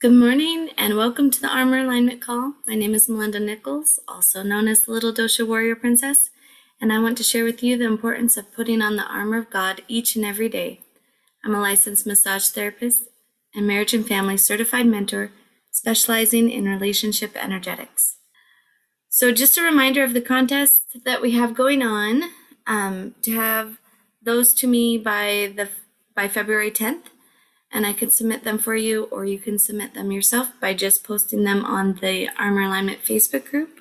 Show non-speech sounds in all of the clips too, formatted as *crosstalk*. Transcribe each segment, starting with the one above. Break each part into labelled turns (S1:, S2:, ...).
S1: Good morning and welcome to the Armor Alignment Call. My name is Melinda Nichols, also known as the Little Dosha Warrior Princess, and I want to share with you the importance of putting on the armor of God each and every day. I'm a licensed massage therapist and marriage and family certified mentor specializing in relationship energetics. So, just a reminder of the contest that we have going on um, to have those to me by the by February 10th and I can submit them for you, or you can submit them yourself by just posting them on the Armor Alignment Facebook group.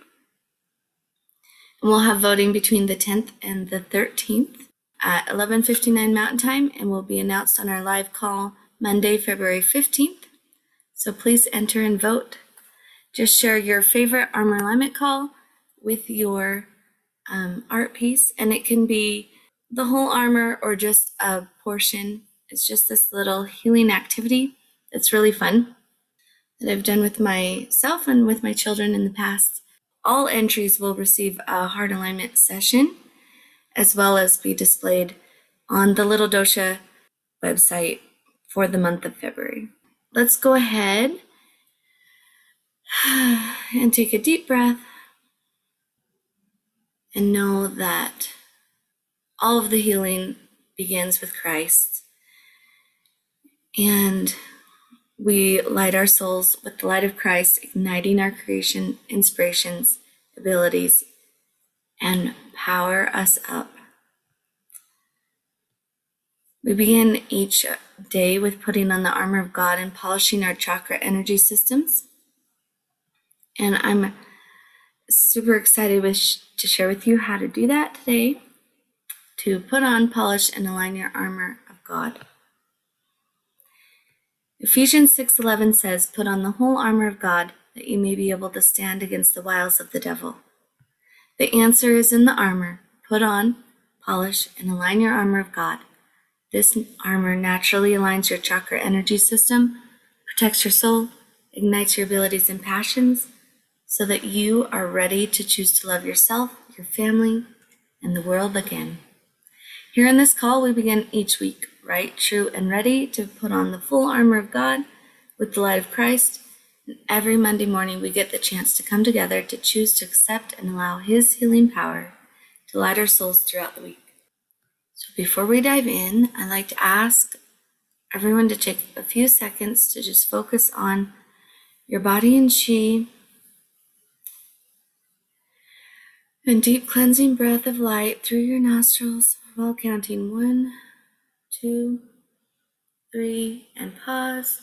S1: And we'll have voting between the 10th and the 13th at 11:59 Mountain Time, and will be announced on our live call Monday, February 15th. So please enter and vote. Just share your favorite Armor Alignment call with your um, art piece, and it can be the whole armor or just a portion it's just this little healing activity that's really fun that I've done with myself and with my children in the past. All entries will receive a heart alignment session as well as be displayed on the Little Dosha website for the month of February. Let's go ahead *sighs* and take a deep breath and know that all of the healing begins with Christ and we light our souls with the light of Christ, igniting our creation, inspirations, abilities, and power us up. We begin each day with putting on the armor of God and polishing our chakra energy systems. And I'm super excited with to share with you how to do that today to put on, polish, and align your armor of God. Ephesians 6:11 says, "Put on the whole armor of God, that you may be able to stand against the wiles of the devil." The answer is in the armor. Put on, polish, and align your armor of God. This armor naturally aligns your chakra energy system, protects your soul, ignites your abilities and passions, so that you are ready to choose to love yourself, your family, and the world again. Here in this call, we begin each week right, true, and ready to put on the full armor of God with the light of Christ. And every Monday morning, we get the chance to come together to choose to accept and allow His healing power to light our souls throughout the week. So before we dive in, I'd like to ask everyone to take a few seconds to just focus on your body and chi. And deep cleansing breath of light through your nostrils while counting one, two, three, and pause.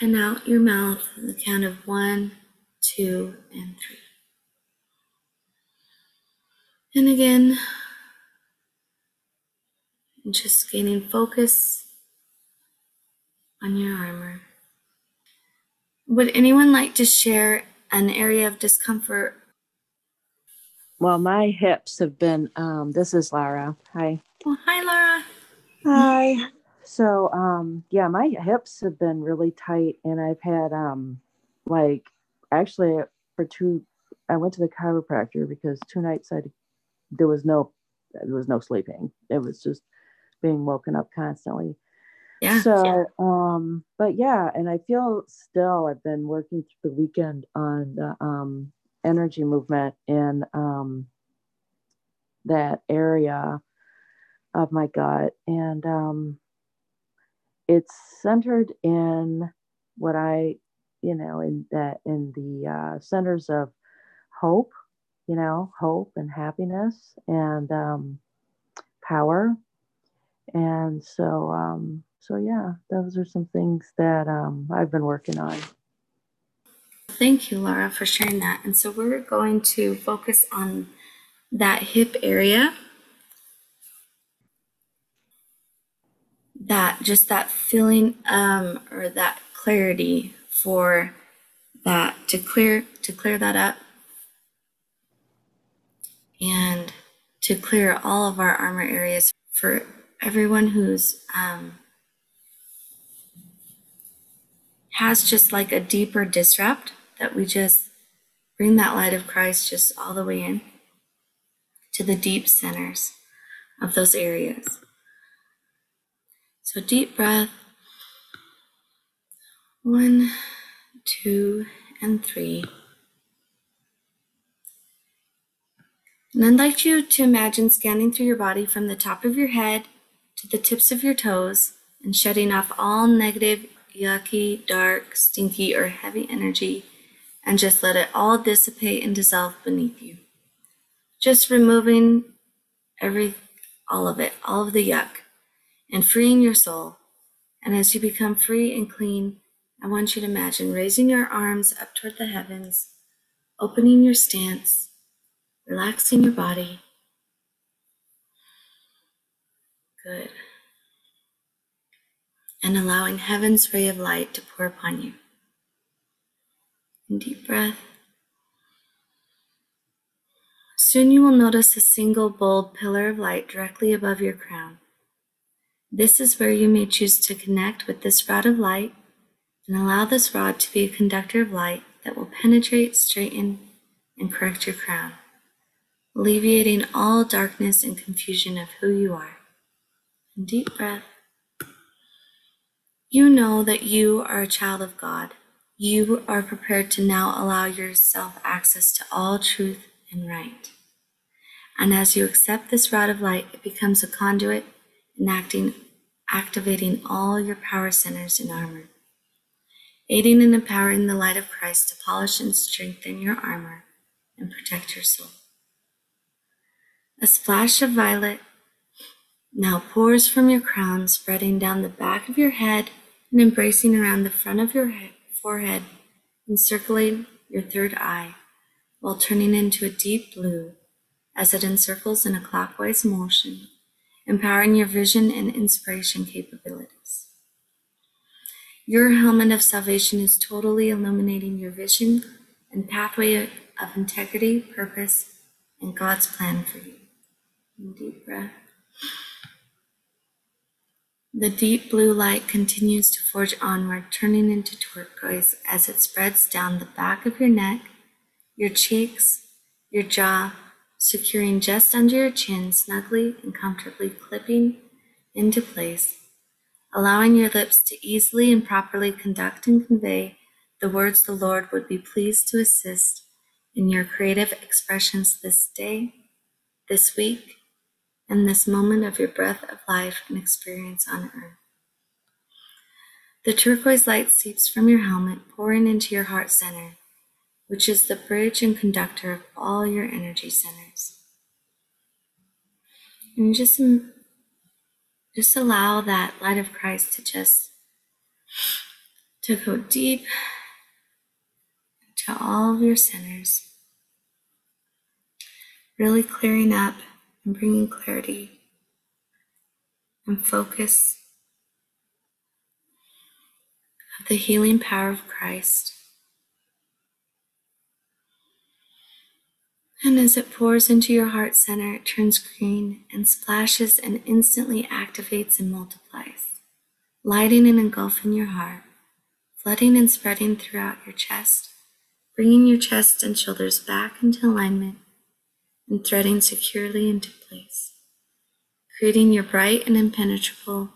S1: And out your mouth on the count of one, two, and three. And again, just gaining focus on your armor. Would anyone like to share an area of discomfort?
S2: Well, my hips have been, um, this is Lara. Hi.
S1: Well, hi, Laura.
S2: Hi. So, um, yeah, my hips have been really tight, and I've had, um, like, actually, for two, I went to the chiropractor because two nights I, there was no, there was no sleeping. It was just being woken up constantly.
S1: Yeah.
S2: So,
S1: yeah.
S2: um, but yeah, and I feel still I've been working through the weekend on the um energy movement in um that area of my gut. And um, it's centered in what I, you know, in that, in the uh, centers of hope, you know, hope and happiness and um, power. And so, um, so yeah, those are some things that um, I've been working on.
S1: Thank you, Laura, for sharing that. And so we're going to focus on that hip area that just that feeling um, or that clarity for that to clear to clear that up and to clear all of our armor areas for everyone who's um, has just like a deeper disrupt that we just bring that light of Christ just all the way in to the deep centers of those areas. So deep breath. One, two, and three. And I'd like you to imagine scanning through your body from the top of your head to the tips of your toes and shutting off all negative, yucky, dark, stinky, or heavy energy and just let it all dissipate and dissolve beneath you. Just removing every, all of it, all of the yuck, and freeing your soul. And as you become free and clean, I want you to imagine raising your arms up toward the heavens, opening your stance, relaxing your body. Good. And allowing heaven's ray of light to pour upon you. And deep breath. Soon you will notice a single bold pillar of light directly above your crown. This is where you may choose to connect with this rod of light and allow this rod to be a conductor of light that will penetrate, straighten, and correct your crown, alleviating all darkness and confusion of who you are. And deep breath. You know that you are a child of God. You are prepared to now allow yourself access to all truth and right. And as you accept this rod of light, it becomes a conduit enacting, activating all your power centers in armor aiding and empowering the light of Christ to polish and strengthen your armor and protect your soul. A splash of violet now pours from your crown, spreading down the back of your head and embracing around the front of your head, forehead, encircling your third eye, while turning into a deep blue as it encircles in a clockwise motion, empowering your vision and inspiration capabilities. Your helmet of salvation is totally illuminating your vision and pathway of integrity, purpose, and God's plan for you. Deep breath. The deep blue light continues to forge onward, turning into turquoise as it spreads down the back of your neck, your cheeks, your jaw, securing just under your chin, snugly and comfortably clipping into place allowing your lips to easily and properly conduct and convey the words the Lord would be pleased to assist in your creative expressions this day, this week, and this moment of your breath of life and experience on earth. The turquoise light seeps from your helmet, pouring into your heart center, which is the bridge and conductor of all your energy centers. And just just allow that light of Christ to just to go deep to all of your centers, really clearing up and bringing clarity and focus of the healing power of Christ. And as it pours into your heart center, it turns green and splashes and instantly activates and multiplies, lighting and engulfing your heart, flooding and spreading throughout your chest, bringing your chest and shoulders back into alignment and threading securely into place, creating your bright and impenetrable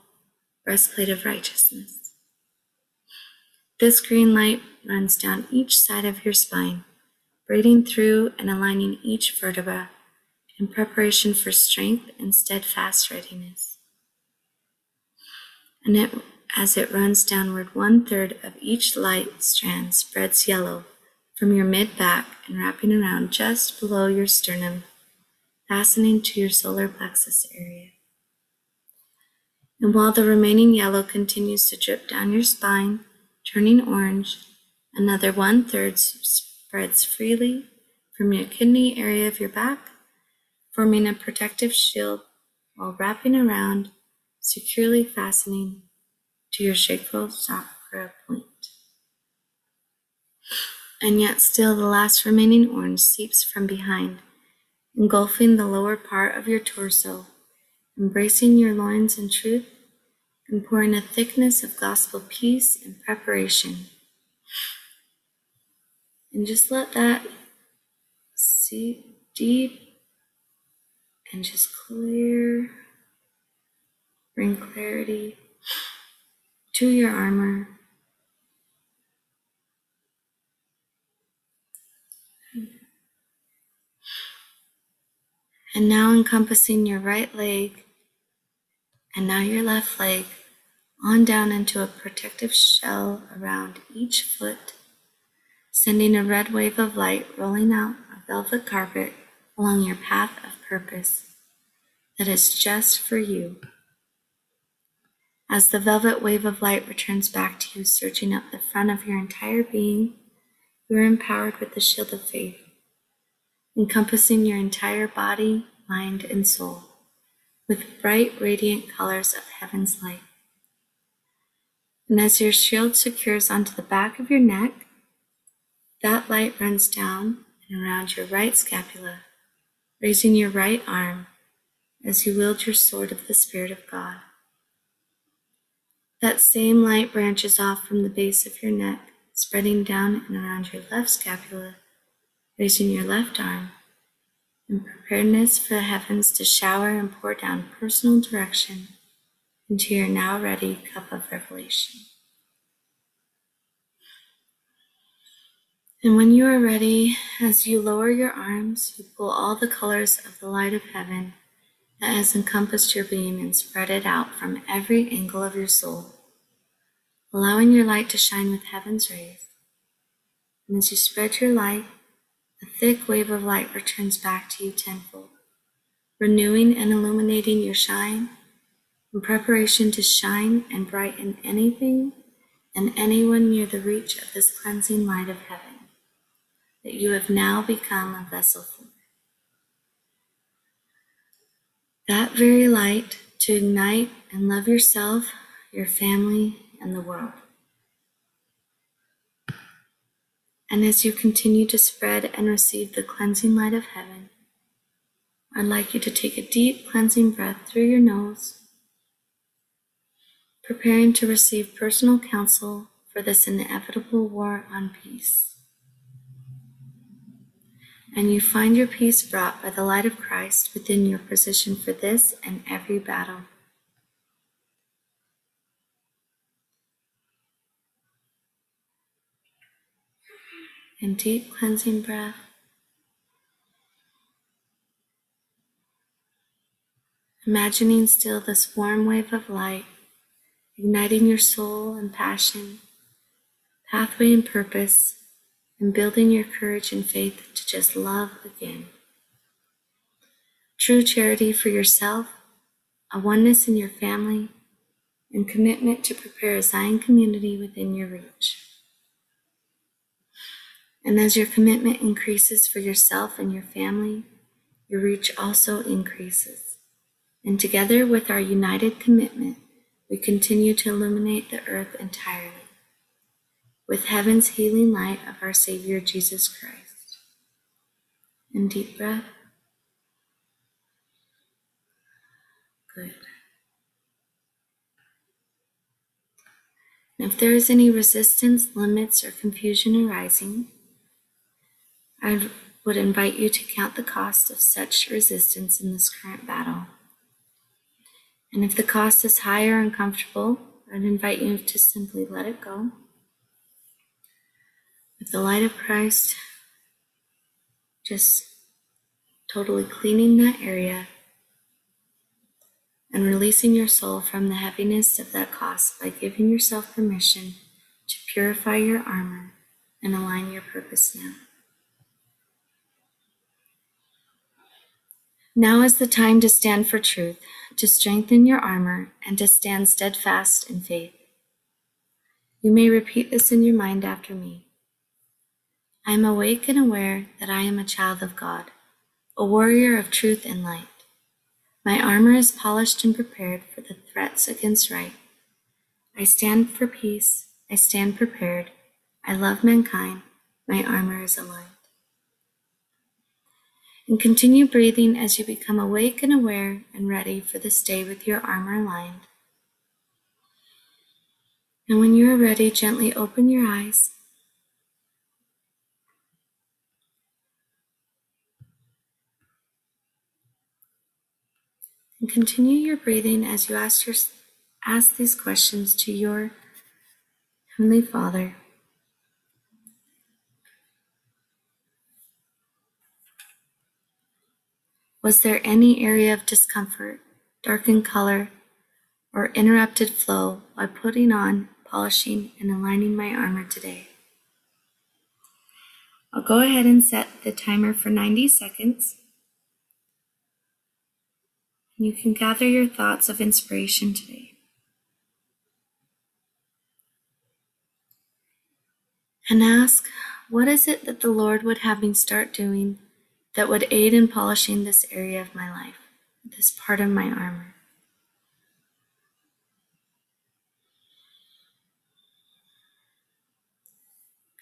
S1: breastplate of righteousness. This green light runs down each side of your spine braiding through and aligning each vertebra in preparation for strength and steadfast readiness. And it, as it runs downward, one third of each light strand spreads yellow from your mid back and wrapping around just below your sternum, fastening to your solar plexus area. And while the remaining yellow continues to drip down your spine, turning orange, another one third spreads freely from your kidney area of your back, forming a protective shield while wrapping around, securely fastening to your sacral chakra point. And yet, still, the last remaining orange seeps from behind, engulfing the lower part of your torso, embracing your loins in truth, and pouring a thickness of gospel peace and preparation and just let that seep deep and just clear, bring clarity to your armor. And now encompassing your right leg and now your left leg on down into a protective shell around each foot sending a red wave of light rolling out a velvet carpet along your path of purpose that is just for you. As the velvet wave of light returns back to you, searching up the front of your entire being, you are empowered with the shield of faith, encompassing your entire body, mind, and soul with bright, radiant colors of heaven's light. And as your shield secures onto the back of your neck, that light runs down and around your right scapula, raising your right arm as you wield your sword of the Spirit of God. That same light branches off from the base of your neck, spreading down and around your left scapula, raising your left arm, in preparedness for the heavens to shower and pour down personal direction into your now ready cup of revelation. And when you are ready, as you lower your arms, you pull all the colors of the light of heaven that has encompassed your being and spread it out from every angle of your soul, allowing your light to shine with heaven's rays. And as you spread your light, a thick wave of light returns back to you tenfold, renewing and illuminating your shine in preparation to shine and brighten anything and anyone near the reach of this cleansing light of heaven that you have now become a vessel for. that very light to ignite and love yourself, your family, and the world. And as you continue to spread and receive the cleansing light of heaven, I'd like you to take a deep cleansing breath through your nose, preparing to receive personal counsel for this inevitable war on peace and you find your peace brought by the light of Christ within your position for this and every battle. And deep cleansing breath. Imagining still this warm wave of light, igniting your soul and passion, pathway and purpose, and building your courage and faith to just love again. True charity for yourself, a oneness in your family, and commitment to prepare a Zion community within your reach. And as your commitment increases for yourself and your family, your reach also increases. And together with our united commitment, we continue to illuminate the earth entirely with heaven's healing light of our Savior Jesus Christ. And deep breath. Good. And if there is any resistance, limits, or confusion arising, I would invite you to count the cost of such resistance in this current battle. And if the cost is high or uncomfortable, I'd invite you to simply let it go with the light of Christ, just totally cleaning that area and releasing your soul from the heaviness of that cost by giving yourself permission to purify your armor and align your purpose now. Now is the time to stand for truth, to strengthen your armor, and to stand steadfast in faith. You may repeat this in your mind after me. I am awake and aware that I am a child of God, a warrior of truth and light. My armor is polished and prepared for the threats against right. I stand for peace. I stand prepared. I love mankind. My armor is aligned. And continue breathing as you become awake and aware and ready for this day with your armor aligned. And when you are ready, gently open your eyes And continue your breathing as you ask, your, ask these questions to your Heavenly Father. Was there any area of discomfort, darkened color, or interrupted flow while putting on, polishing, and aligning my armor today? I'll go ahead and set the timer for 90 seconds. You can gather your thoughts of inspiration today. And ask, what is it that the Lord would have me start doing that would aid in polishing this area of my life, this part of my armor?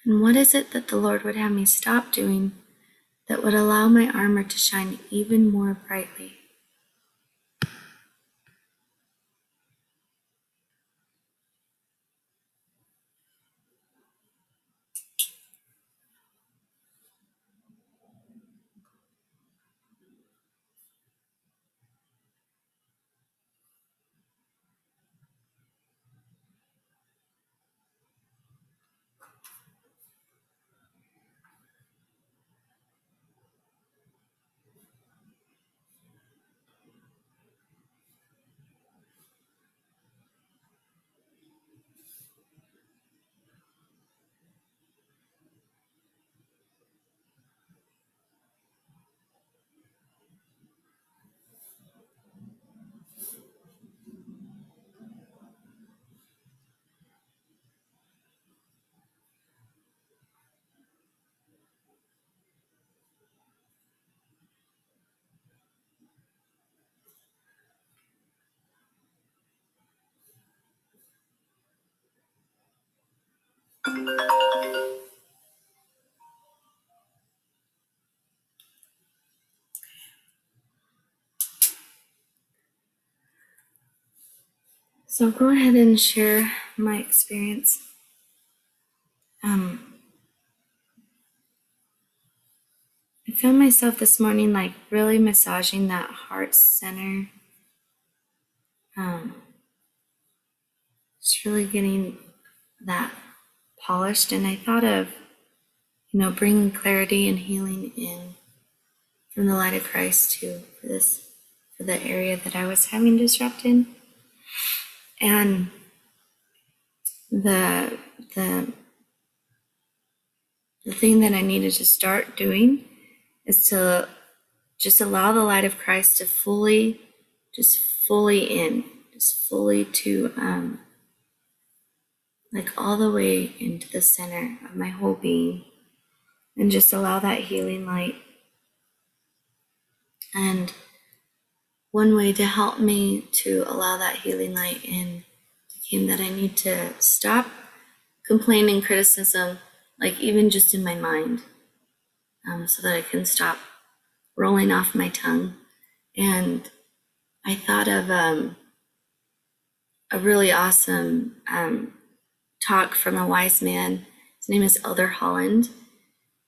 S1: And what is it that the Lord would have me stop doing that would allow my armor to shine even more brightly? So I'll go ahead and share my experience. Um, I found myself this morning like really massaging that heart center. Um, just really getting that polished. And I thought of, you know, bringing clarity and healing in from the light of Christ to for this, for the area that I was having disrupt in. And the, the, the thing that I needed to start doing is to just allow the light of Christ to fully, just fully in, just fully to, um, like all the way into the center of my whole being, and just allow that healing light. And one way to help me to allow that healing light in became that I need to stop complaining criticism, like even just in my mind um, so that I can stop rolling off my tongue. And I thought of um, a really awesome um, talk from a wise man. His name is Elder Holland.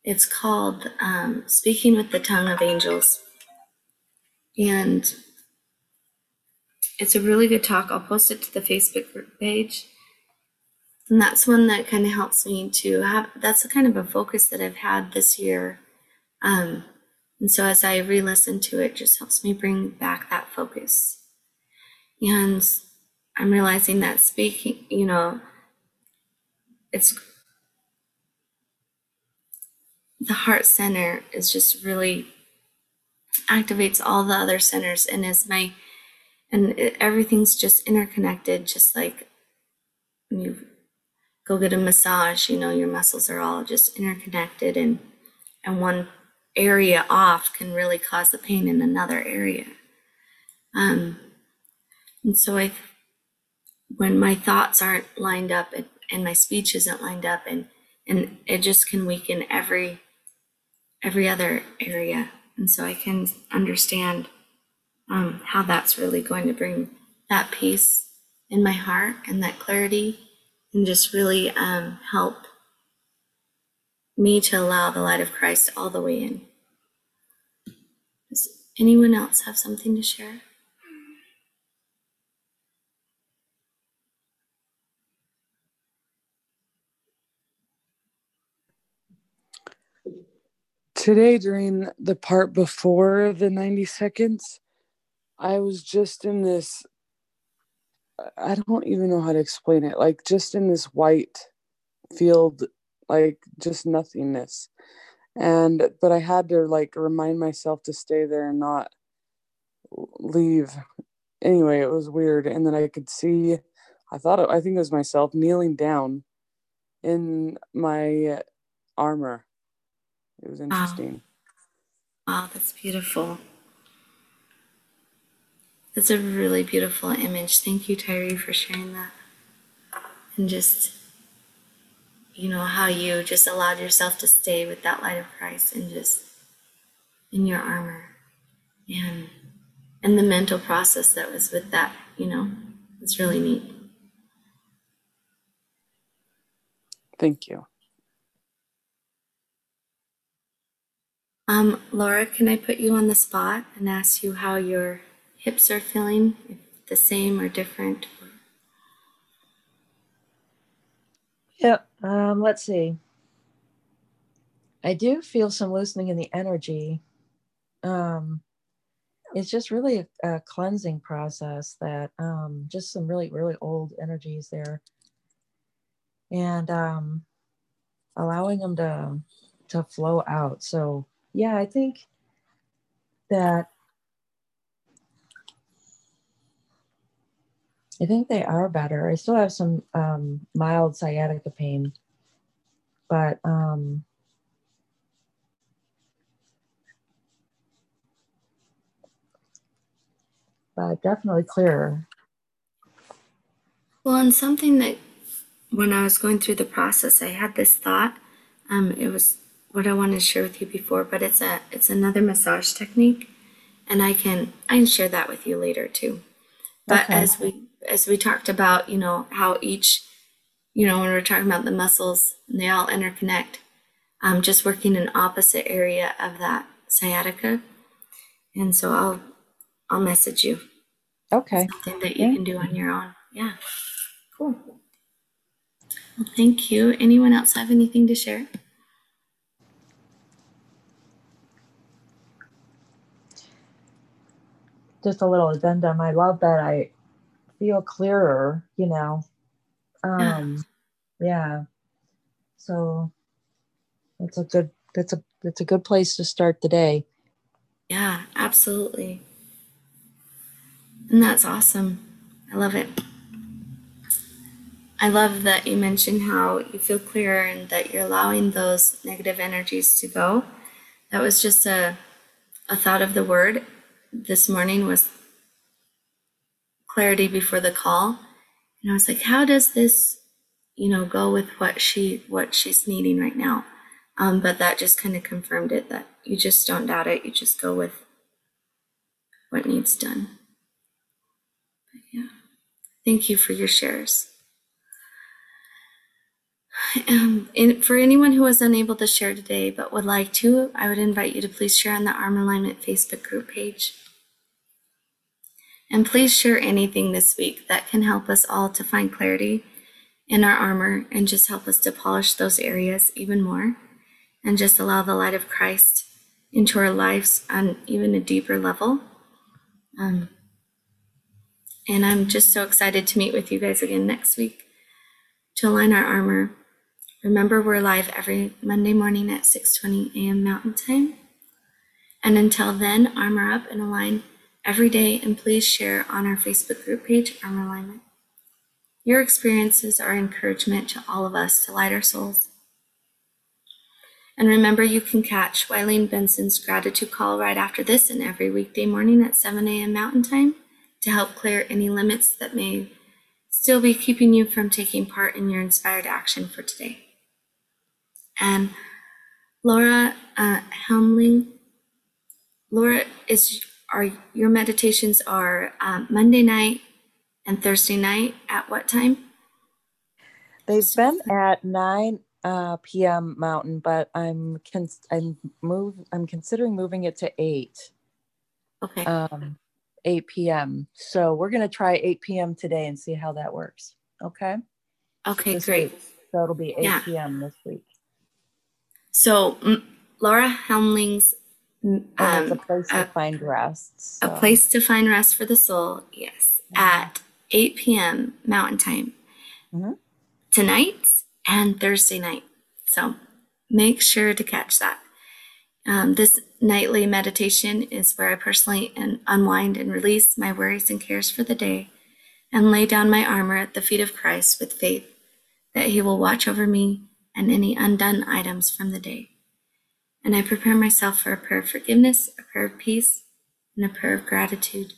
S1: It's called um, Speaking with the Tongue of Angels. And it's a really good talk. I'll post it to the Facebook group page. And that's one that kind of helps me to have, that's the kind of a focus that I've had this year um, and so as I re listen to it, just helps me bring back that focus. And I'm realizing that speaking, you know, it's the heart center is just really activates all the other centers and is my and it, everything's just interconnected just like when you go get a massage you know your muscles are all just interconnected and and one area off can really cause the pain in another area. Um, and so I, when my thoughts aren't lined up and, and my speech isn't lined up, and and it just can weaken every every other area. And so I can understand um, how that's really going to bring that peace in my heart and that clarity, and just really um, help me to allow the light of Christ all the way in. Does anyone else have something to share?
S3: today during the part before the 90 seconds, I was just in this I don't even know how to explain it. Like just in this white field, like just nothingness. And but I had to like remind myself to stay there and not leave. Anyway, it was weird. And then I could see I thought it, I think it was myself kneeling down in my armor. It was interesting.
S1: Wow, wow that's beautiful. That's a really beautiful image. Thank you, Tyree, for sharing that. And just, you know, how you just allowed yourself to stay with that light of Christ and just in your armor. And and the mental process that was with that, you know, it's really neat.
S3: Thank you.
S1: Um, Laura, can I put you on the spot and ask you how your hips are feeling, if the same or different?
S2: Yep. Um, let's see. I do feel some loosening in the energy. Um, it's just really a, a cleansing process that um, just some really, really old energies there. And um, allowing them to to flow out. So yeah, I think that I think they are better. I still have some um, mild sciatica pain, but um, but definitely clearer.
S1: Well, and something that when I was going through the process, I had this thought. Um, it was what I wanted to share with you before, but it's a it's another massage technique, and I can I can share that with you later too. But okay. as we as we talked about, you know, how each, you know, when we're talking about the muscles, and they all interconnect. Um, just working an opposite area of that sciatica, and so I'll I'll message you.
S2: Okay.
S1: Something that you can do on your own. Yeah. Cool. Well, thank you. Anyone else have anything to share?
S2: Just a little addendum. I love that I feel clearer, you know. Um *laughs* yeah. So it's a good that's a it's a good place to start the day.
S1: Yeah, absolutely. And that's awesome. I love it. I love that you mentioned how you feel clearer and that you're allowing those negative energies to go. That was just a a thought of the word this morning was clarity before the call. And I was like, how does this, you know, go with what she what she's needing right now? Um, but that just kind of confirmed it that you just don't doubt it. You just go with what needs done. But yeah. Thank you for your shares. Um, and for anyone who was unable to share today but would like to, I would invite you to please share on the Arm Alignment Facebook group page. And please share anything this week that can help us all to find clarity in our armor and just help us to polish those areas even more and just allow the light of Christ into our lives on even a deeper level. Um, and I'm just so excited to meet with you guys again next week to align our armor. Remember, we're live every Monday morning at 6:20 a.m. Mountain Time. And until then, armor up and align every day and please share on our Facebook group page, Armor Alignment. Your experiences are encouragement to all of us to light our souls. And remember, you can catch Wileen Benson's gratitude call right after this and every weekday morning at 7 a.m. Mountain Time to help clear any limits that may still be keeping you from taking part in your inspired action for today. And Laura uh, Helmling, Laura is are your meditations are um, Monday night and Thursday night at what time?
S2: They've been at nine uh, p.m. Mountain, but I'm cons- I'm move I'm considering moving it to eight.
S1: Okay.
S2: Um, eight p.m. So we're gonna try eight p.m. today and see how that works. Okay.
S1: Okay, this great.
S2: Week. So it'll be eight yeah. p.m. this week.
S1: So Laura Helmling's um,
S2: it's a place to
S1: a-
S2: find rest.
S1: A Place to Find Rest for the Soul, yes, at 8 p.m. Mountain Time
S2: Mhm.
S1: tonight and Thursday night. So make sure to catch that. Um, this nightly meditation is where I personally un- unwind and release my worries and cares for the day and lay down my armor at the feet of Christ with faith that He will watch over me and any undone items from the day. And I prepare myself for a prayer of forgiveness, a prayer of peace, and a prayer of gratitude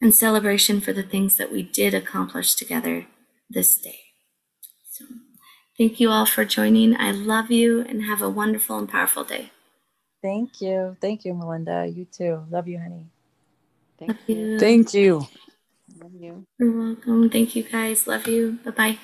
S1: and celebration for the things that we did accomplish together this day. So, thank you all for joining. I love you and have a wonderful and powerful day.
S2: Thank you. Thank you, Melinda. You too. Love you, honey.
S4: Thank
S1: Love
S4: you.
S1: you.
S3: Thank you.
S4: Love you.
S1: You're welcome. Thank you guys. Love you. Bye bye.